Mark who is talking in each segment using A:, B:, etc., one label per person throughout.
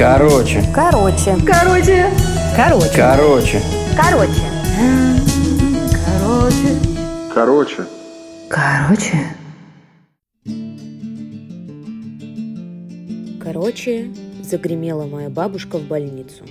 A: Короче.
B: Короче.
C: Короче.
B: Короче.
A: Короче.
B: Короче.
C: Короче.
D: Короче.
B: Короче.
E: Короче, загремела моя бабушка в больницу.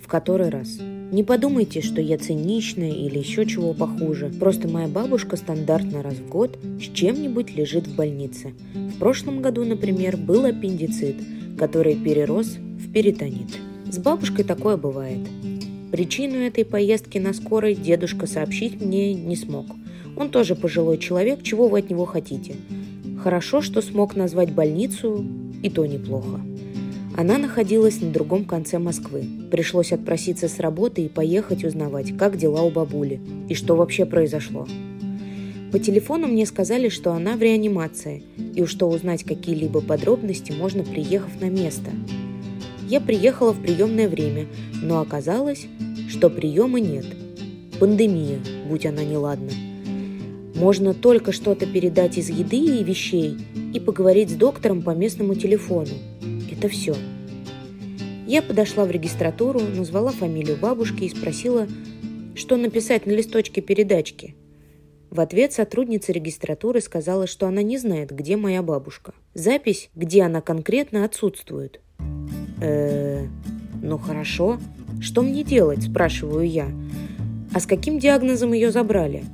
E: В который раз. Не подумайте, что я циничная или еще чего похуже. Просто моя бабушка стандартно раз в год с чем-нибудь лежит в больнице. В прошлом году, например, был аппендицит, который перерос в перитонит. С бабушкой такое бывает. Причину этой поездки на скорой дедушка сообщить мне не смог. Он тоже пожилой человек, чего вы от него хотите. Хорошо, что смог назвать больницу, и то неплохо. Она находилась на другом конце Москвы. Пришлось отпроситься с работы и поехать узнавать, как дела у бабули и что вообще произошло. По телефону мне сказали, что она в реанимации, и что узнать какие-либо подробности можно, приехав на место. Я приехала в приемное время, но оказалось, что приема нет. Пандемия, будь она неладна. Можно только что-то передать из еды и вещей и поговорить с доктором по местному телефону. Это все. Я подошла в регистратуру, назвала фамилию бабушки и спросила, что написать на листочке передачки. В ответ сотрудница регистратуры сказала, что она не знает, где моя бабушка. Запись, где она конкретно, отсутствует. Э ну хорошо. Что мне делать, спрашиваю я. А с каким диагнозом ее забрали?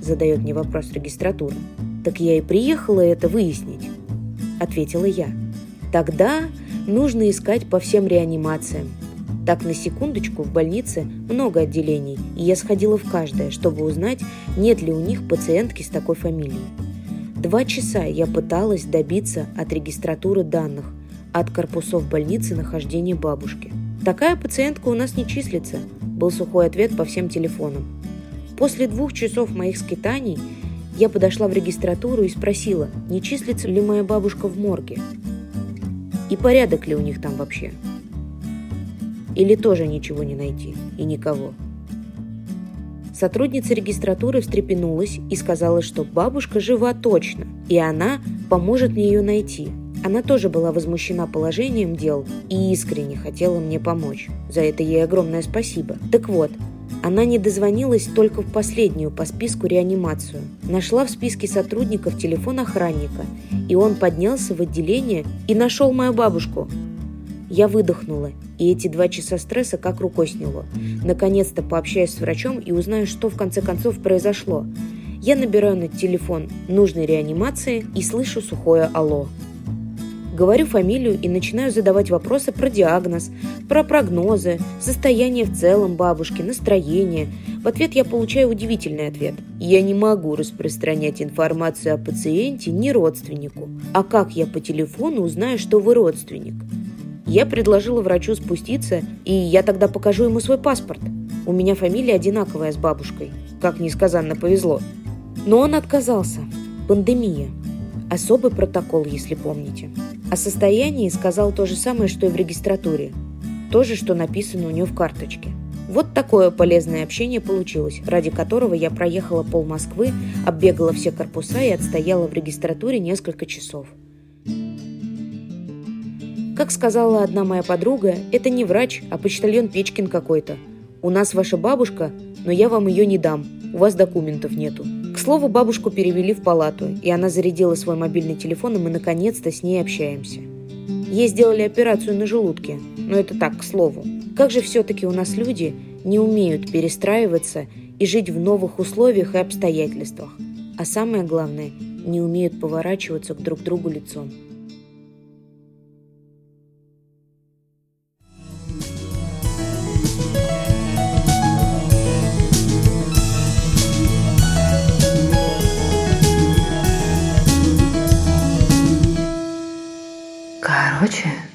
E: Задает мне вопрос регистратура. Так я и приехала это выяснить, ответила я. Тогда нужно искать по всем реанимациям. Так, на секундочку, в больнице много отделений, и я сходила в каждое, чтобы узнать, нет ли у них пациентки с такой фамилией. Два часа я пыталась добиться от регистратуры данных, от корпусов больницы нахождения бабушки. «Такая пациентка у нас не числится», – был сухой ответ по всем телефонам. После двух часов моих скитаний я подошла в регистратуру и спросила, не числится ли моя бабушка в морге. И порядок ли у них там вообще? Или тоже ничего не найти и никого? Сотрудница регистратуры встрепенулась и сказала, что бабушка жива точно, и она поможет мне ее найти. Она тоже была возмущена положением дел и искренне хотела мне помочь. За это ей огромное спасибо. Так вот, она не дозвонилась только в последнюю по списку реанимацию. Нашла в списке сотрудников телефон охранника, и он поднялся в отделение и нашел мою бабушку. Я выдохнула, и эти два часа стресса как рукой сняло. Наконец-то пообщаюсь с врачом и узнаю, что в конце концов произошло. Я набираю на телефон нужной реанимации и слышу сухое «Алло». Говорю фамилию и начинаю задавать вопросы про диагноз, про прогнозы, состояние в целом бабушки, настроение. В ответ я получаю удивительный ответ. Я не могу распространять информацию о пациенте ни родственнику. А как я по телефону узнаю, что вы родственник? Я предложила врачу спуститься, и я тогда покажу ему свой паспорт. У меня фамилия одинаковая с бабушкой. Как несказанно повезло. Но он отказался. Пандемия. Особый протокол, если помните. О состоянии сказал то же самое, что и в регистратуре. То же, что написано у него в карточке. Вот такое полезное общение получилось, ради которого я проехала пол Москвы, оббегала все корпуса и отстояла в регистратуре несколько часов. Как сказала одна моя подруга, это не врач, а почтальон Печкин какой-то. У нас ваша бабушка, но я вам ее не дам, у вас документов нету. Слову, бабушку перевели в палату, и она зарядила свой мобильный телефон, и мы наконец-то с ней общаемся. Ей сделали операцию на желудке, но это так, к слову. Как же все-таки у нас люди не умеют перестраиваться и жить в новых условиях и обстоятельствах, а самое главное, не умеют поворачиваться к друг другу лицом.
B: 我去。